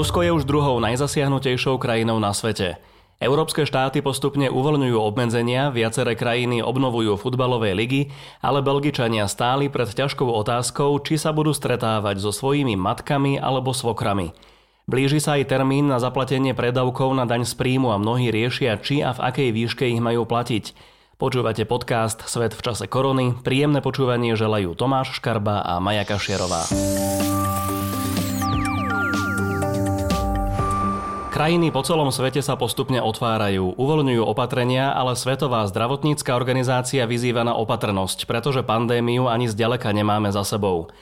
Rusko je už druhou najzasiahnutejšou krajinou na svete. Európske štáty postupne uvoľňujú obmedzenia, viaceré krajiny obnovujú futbalové ligy, ale Belgičania stáli pred ťažkou otázkou, či sa budú stretávať so svojimi matkami alebo svokrami. Blíži sa aj termín na zaplatenie predavkov na daň z príjmu a mnohí riešia, či a v akej výške ich majú platiť. Počúvate podcast Svet v čase korony. Príjemné počúvanie želajú Tomáš Škarba a Maja Kašierová. Krajiny po celom svete sa postupne otvárajú, uvoľňujú opatrenia, ale Svetová zdravotnícka organizácia vyzýva na opatrnosť, pretože pandémiu ani zďaleka nemáme za sebou.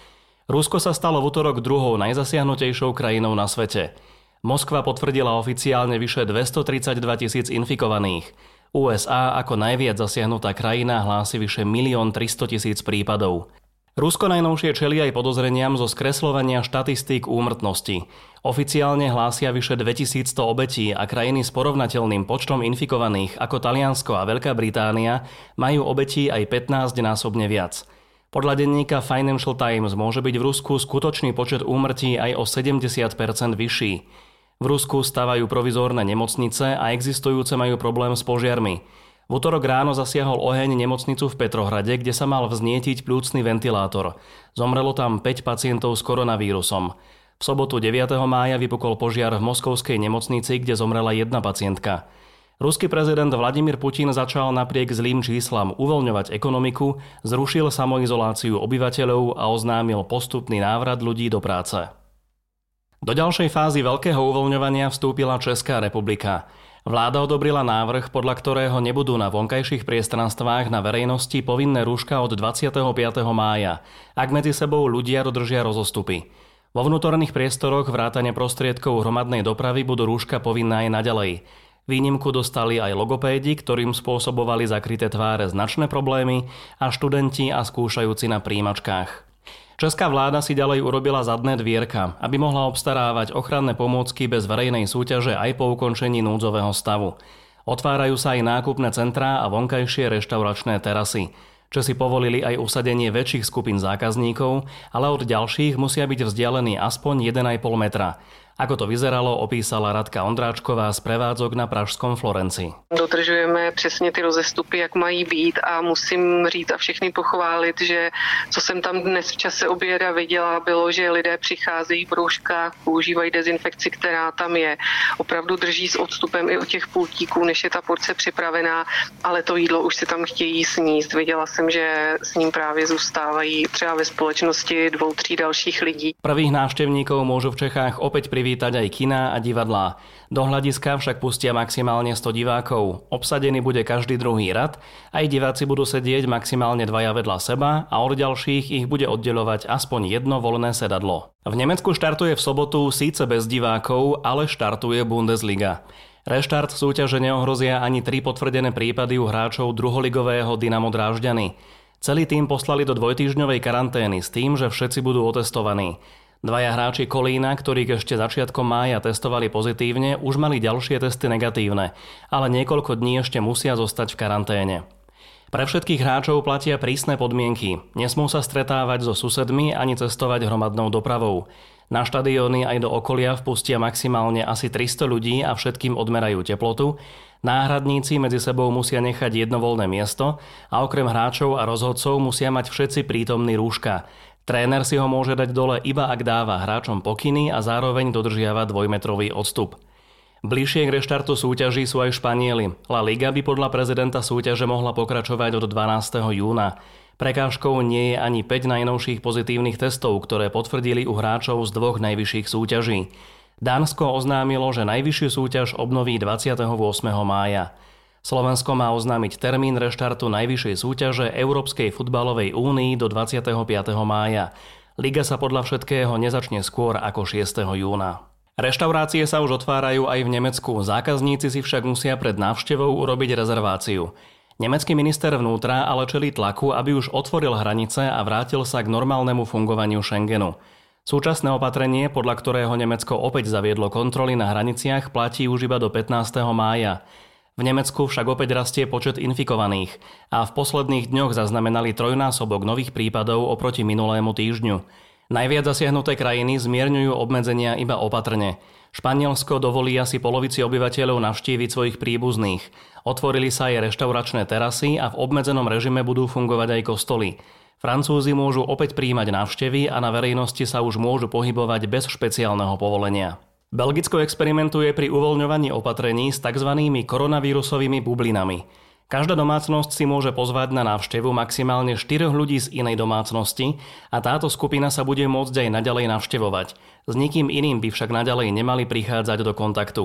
Rusko sa stalo v útorok druhou najzasiahnutejšou krajinou na svete. Moskva potvrdila oficiálne vyše 232 tisíc infikovaných. USA ako najviac zasiahnutá krajina hlási vyše 1 300 tisíc prípadov. Rusko najnovšie čeli aj podozreniam zo skreslovania štatistík úmrtnosti. Oficiálne hlásia vyše 2100 obetí a krajiny s porovnateľným počtom infikovaných ako Taliansko a Veľká Británia majú obetí aj 15-násobne viac. Podľa denníka Financial Times môže byť v Rusku skutočný počet úmrtí aj o 70% vyšší. V Rusku stavajú provizórne nemocnice a existujúce majú problém s požiarmi. V útorok ráno zasiahol oheň nemocnicu v Petrohrade, kde sa mal vznietiť plúcný ventilátor. Zomrelo tam 5 pacientov s koronavírusom. V sobotu 9. mája vypukol požiar v moskovskej nemocnici, kde zomrela jedna pacientka. Ruský prezident Vladimír Putin začal napriek zlým číslam uvoľňovať ekonomiku, zrušil samoizoláciu obyvateľov a oznámil postupný návrat ľudí do práce. Do ďalšej fázy veľkého uvoľňovania vstúpila Česká republika. Vláda odobrila návrh, podľa ktorého nebudú na vonkajších priestranstvách na verejnosti povinné rúška od 25. mája, ak medzi sebou ľudia dodržia rozostupy. Vo vnútorných priestoroch vrátane prostriedkov hromadnej dopravy budú rúška povinné aj naďalej. Výnimku dostali aj logopédi, ktorým spôsobovali zakryté tváre značné problémy a študenti a skúšajúci na príjimačkách. Česká vláda si ďalej urobila zadné dvierka, aby mohla obstarávať ochranné pomôcky bez verejnej súťaže aj po ukončení núdzového stavu. Otvárajú sa aj nákupné centrá a vonkajšie reštauračné terasy. Česi povolili aj usadenie väčších skupín zákazníkov, ale od ďalších musia byť vzdialení aspoň 1,5 metra. Ako to vyzeralo, opísala Radka Ondráčková z prevádzok na Pražskom Florenci. Dodržujeme přesně ty rozestupy, jak mají být a musím říct a všechny pochválit, že co jsem tam dnes v čase oběda viděla, bylo, že lidé přicházejí v rouškách, používají dezinfekci, která tam je. Opravdu drží s odstupem i od těch pultíků, než je ta porce připravená, ale to jídlo už si tam chtějí sníst. Viděla jsem, že s ním právě zůstávají třeba ve společnosti dvou, tří dalších lidí. Prvých návštevníkov môžu v Čechách opäť privítať privítať aj kina a divadlá. Do hľadiska však pustia maximálne 100 divákov. Obsadený bude každý druhý rad, aj diváci budú sedieť maximálne dvaja vedľa seba a od ďalších ich bude oddelovať aspoň jedno voľné sedadlo. V Nemecku štartuje v sobotu síce bez divákov, ale štartuje Bundesliga. Reštart súťaže neohrozia ani tri potvrdené prípady u hráčov druholigového Dynamo Drážďany. Celý tým poslali do dvojtýždňovej karantény s tým, že všetci budú otestovaní. Dvaja hráči Kolína, ktorých ešte začiatkom mája testovali pozitívne, už mali ďalšie testy negatívne, ale niekoľko dní ešte musia zostať v karanténe. Pre všetkých hráčov platia prísne podmienky. Nesmú sa stretávať so susedmi ani cestovať hromadnou dopravou. Na štadióny aj do okolia vpustia maximálne asi 300 ľudí a všetkým odmerajú teplotu. Náhradníci medzi sebou musia nechať jedno voľné miesto a okrem hráčov a rozhodcov musia mať všetci prítomní rúška. Tréner si ho môže dať dole iba ak dáva hráčom pokyny a zároveň dodržiava dvojmetrový odstup. Bližšie k reštartu súťaží sú aj Španieli. La Liga by podľa prezidenta súťaže mohla pokračovať od 12. júna. Prekážkou nie je ani 5 najnovších pozitívnych testov, ktoré potvrdili u hráčov z dvoch najvyšších súťaží. Dánsko oznámilo, že najvyššiu súťaž obnoví 28. mája. Slovensko má oznámiť termín reštartu najvyššej súťaže Európskej futbalovej únii do 25. mája. Liga sa podľa všetkého nezačne skôr ako 6. júna. Reštaurácie sa už otvárajú aj v Nemecku, zákazníci si však musia pred návštevou urobiť rezerváciu. Nemecký minister vnútra ale čelí tlaku, aby už otvoril hranice a vrátil sa k normálnemu fungovaniu Schengenu. Súčasné opatrenie, podľa ktorého Nemecko opäť zaviedlo kontroly na hraniciach, platí už iba do 15. mája. V Nemecku však opäť rastie počet infikovaných a v posledných dňoch zaznamenali trojnásobok nových prípadov oproti minulému týždňu. Najviac zasiahnuté krajiny zmierňujú obmedzenia iba opatrne. Španielsko dovolí asi polovici obyvateľov navštíviť svojich príbuzných. Otvorili sa aj reštauračné terasy a v obmedzenom režime budú fungovať aj kostoly. Francúzi môžu opäť príjmať návštevy a na verejnosti sa už môžu pohybovať bez špeciálneho povolenia. Belgicko experimentuje pri uvoľňovaní opatrení s tzv. koronavírusovými bublinami. Každá domácnosť si môže pozvať na návštevu maximálne 4 ľudí z inej domácnosti a táto skupina sa bude môcť aj naďalej navštevovať. S nikým iným by však naďalej nemali prichádzať do kontaktu.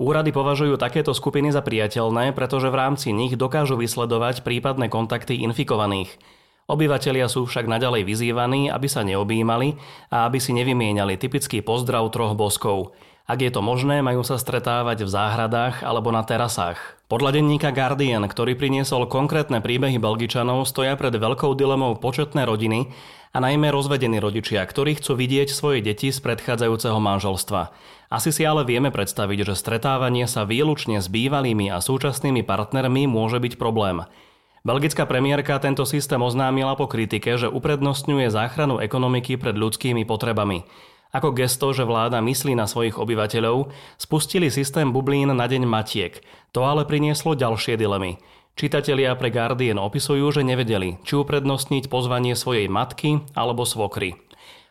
Úrady považujú takéto skupiny za priateľné, pretože v rámci nich dokážu vysledovať prípadné kontakty infikovaných. Obyvatelia sú však naďalej vyzývaní, aby sa neobjímali a aby si nevymieniali typický pozdrav troch boskov. Ak je to možné, majú sa stretávať v záhradách alebo na terasách. Podľa denníka Guardian, ktorý priniesol konkrétne príbehy Belgičanov, stoja pred veľkou dilemou početné rodiny a najmä rozvedení rodičia, ktorí chcú vidieť svoje deti z predchádzajúceho manželstva. Asi si ale vieme predstaviť, že stretávanie sa výlučne s bývalými a súčasnými partnermi môže byť problém. Belgická premiérka tento systém oznámila po kritike, že uprednostňuje záchranu ekonomiky pred ľudskými potrebami. Ako gesto, že vláda myslí na svojich obyvateľov, spustili systém bublín na deň matiek. To ale prinieslo ďalšie dilemy. Čitatelia pre Guardian opisujú, že nevedeli, či uprednostniť pozvanie svojej matky alebo svokry.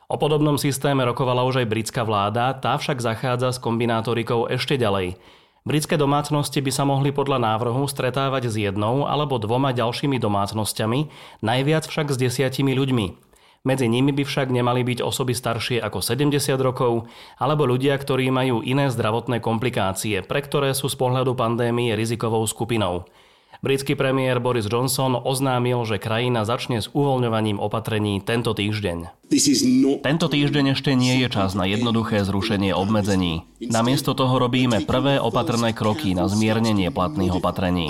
O podobnom systéme rokovala už aj britská vláda, tá však zachádza s kombinátorikou ešte ďalej. Britské domácnosti by sa mohli podľa návrhu stretávať s jednou alebo dvoma ďalšími domácnosťami, najviac však s desiatimi ľuďmi. Medzi nimi by však nemali byť osoby staršie ako 70 rokov alebo ľudia, ktorí majú iné zdravotné komplikácie, pre ktoré sú z pohľadu pandémie rizikovou skupinou. Britský premiér Boris Johnson oznámil, že krajina začne s uvoľňovaním opatrení tento týždeň. Tento týždeň ešte nie je čas na jednoduché zrušenie obmedzení. Namiesto toho robíme prvé opatrné kroky na zmiernenie platných opatrení.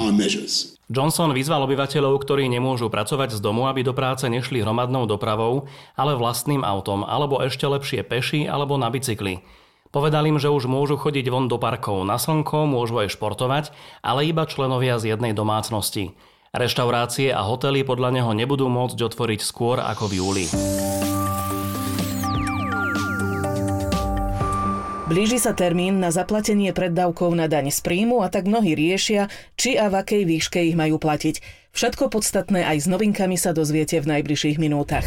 Johnson vyzval obyvateľov, ktorí nemôžu pracovať z domu, aby do práce nešli hromadnou dopravou, ale vlastným autom, alebo ešte lepšie peši alebo na bicykli. Povedal im, že už môžu chodiť von do parkov na slnko, môžu aj športovať, ale iba členovia z jednej domácnosti. Reštaurácie a hotely podľa neho nebudú môcť otvoriť skôr ako v júli. Blíži sa termín na zaplatenie preddavkov na daň z príjmu a tak mnohí riešia, či a v akej výške ich majú platiť. Všetko podstatné aj s novinkami sa dozviete v najbližších minútach.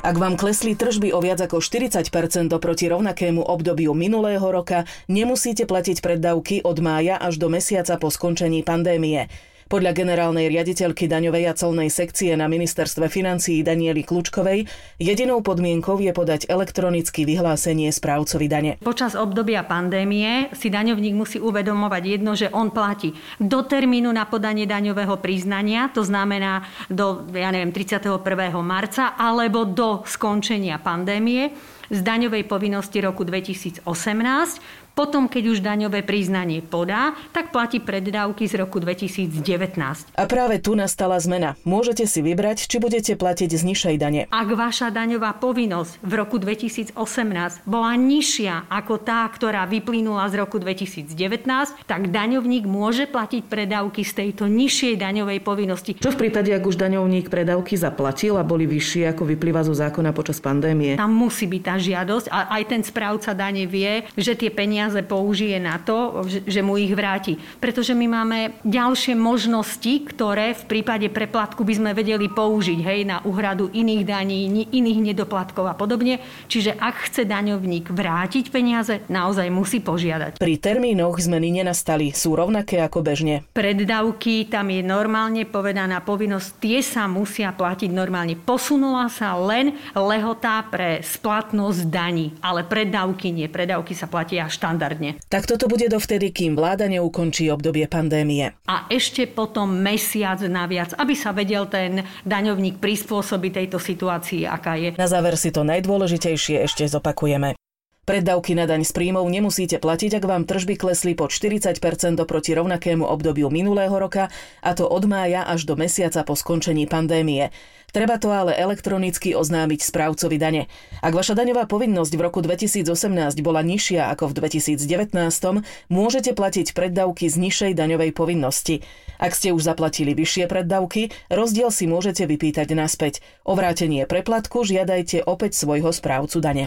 Ak vám klesli tržby o viac ako 40% oproti rovnakému obdobiu minulého roka, nemusíte platiť preddavky od mája až do mesiaca po skončení pandémie. Podľa generálnej riaditeľky daňovej a colnej sekcie na ministerstve financií Daniely Klučkovej jedinou podmienkou je podať elektronické vyhlásenie správcovi dane. Počas obdobia pandémie si daňovník musí uvedomovať jedno, že on platí do termínu na podanie daňového priznania, to znamená do ja neviem, 31. marca, alebo do skončenia pandémie z daňovej povinnosti roku 2018 potom, keď už daňové priznanie podá, tak platí preddávky z roku 2019. A práve tu nastala zmena. Môžete si vybrať, či budete platiť z nižšej dane. Ak vaša daňová povinnosť v roku 2018 bola nižšia ako tá, ktorá vyplynula z roku 2019, tak daňovník môže platiť predávky z tejto nižšej daňovej povinnosti. Čo v prípade, ak už daňovník predávky zaplatil a boli vyššie, ako vyplýva zo zákona počas pandémie? Tam musí byť tá žiadosť a aj ten správca dane vie, že tie peniaze peniaze použije na to, že mu ich vráti. Pretože my máme ďalšie možnosti, ktoré v prípade preplatku by sme vedeli použiť hej, na uhradu iných daní, iných nedoplatkov a podobne. Čiže ak chce daňovník vrátiť peniaze, naozaj musí požiadať. Pri termínoch zmeny nenastali, sú rovnaké ako bežne. Preddavky, tam je normálne povedaná povinnosť, tie sa musia platiť normálne. Posunula sa len lehotá pre splatnosť daní, ale preddavky nie. Preddavky sa platia štát štandardne. Tak toto bude dovtedy, kým vláda neukončí obdobie pandémie. A ešte potom mesiac naviac, aby sa vedel ten daňovník prispôsobiť tejto situácii, aká je. Na záver si to najdôležitejšie ešte zopakujeme. Preddavky na daň z príjmov nemusíte platiť, ak vám tržby klesli po 40% oproti rovnakému obdobiu minulého roka, a to od mája až do mesiaca po skončení pandémie. Treba to ale elektronicky oznámiť správcovi dane. Ak vaša daňová povinnosť v roku 2018 bola nižšia ako v 2019, môžete platiť preddavky z nižšej daňovej povinnosti. Ak ste už zaplatili vyššie preddavky, rozdiel si môžete vypýtať naspäť. O vrátenie preplatku žiadajte opäť svojho správcu dane.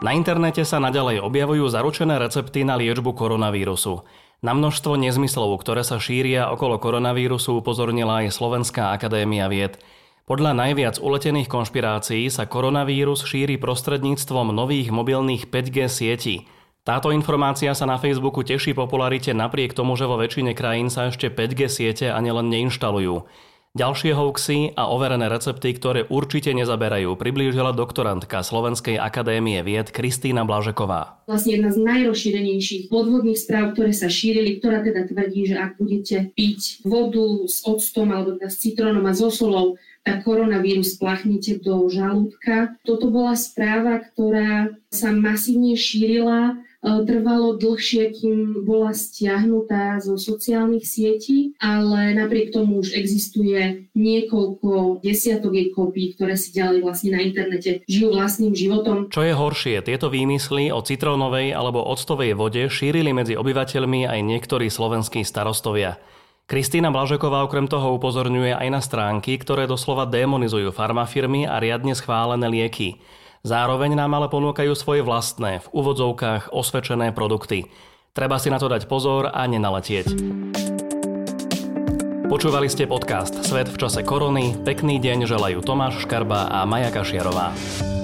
Na internete sa naďalej objavujú zaručené recepty na liečbu koronavírusu. Na množstvo nezmyslov, ktoré sa šíria okolo koronavírusu, upozornila aj Slovenská akadémia vied. Podľa najviac uletených konšpirácií sa koronavírus šíri prostredníctvom nových mobilných 5G sietí. Táto informácia sa na Facebooku teší popularite napriek tomu, že vo väčšine krajín sa ešte 5G siete ani len neinštalujú. Ďalšie hoaxy a overené recepty, ktoré určite nezaberajú, priblížila doktorantka Slovenskej akadémie vied Kristýna Blažeková. Vlastne jedna z najrozšírenejších podvodných správ, ktoré sa šírili, ktorá teda tvrdí, že ak budete piť vodu s octom alebo teda s citrónom a so solou, tak koronavírus plachnete do žalúdka. Toto bola správa, ktorá sa masívne šírila trvalo dlhšie, kým bola stiahnutá zo sociálnych sietí, ale napriek tomu už existuje niekoľko desiatok jej kopí, ktoré si ďalej vlastne na internete žijú vlastným životom. Čo je horšie, tieto výmysly o citrónovej alebo octovej vode šírili medzi obyvateľmi aj niektorí slovenskí starostovia. Kristýna Blažeková okrem toho upozorňuje aj na stránky, ktoré doslova demonizujú farmafirmy a riadne schválené lieky. Zároveň nám ale ponúkajú svoje vlastné, v úvodzovkách osvedčené produkty. Treba si na to dať pozor a nenaletieť. Počúvali ste podcast Svet v čase korony. Pekný deň želajú Tomáš Škarba a Maja Kašiarová.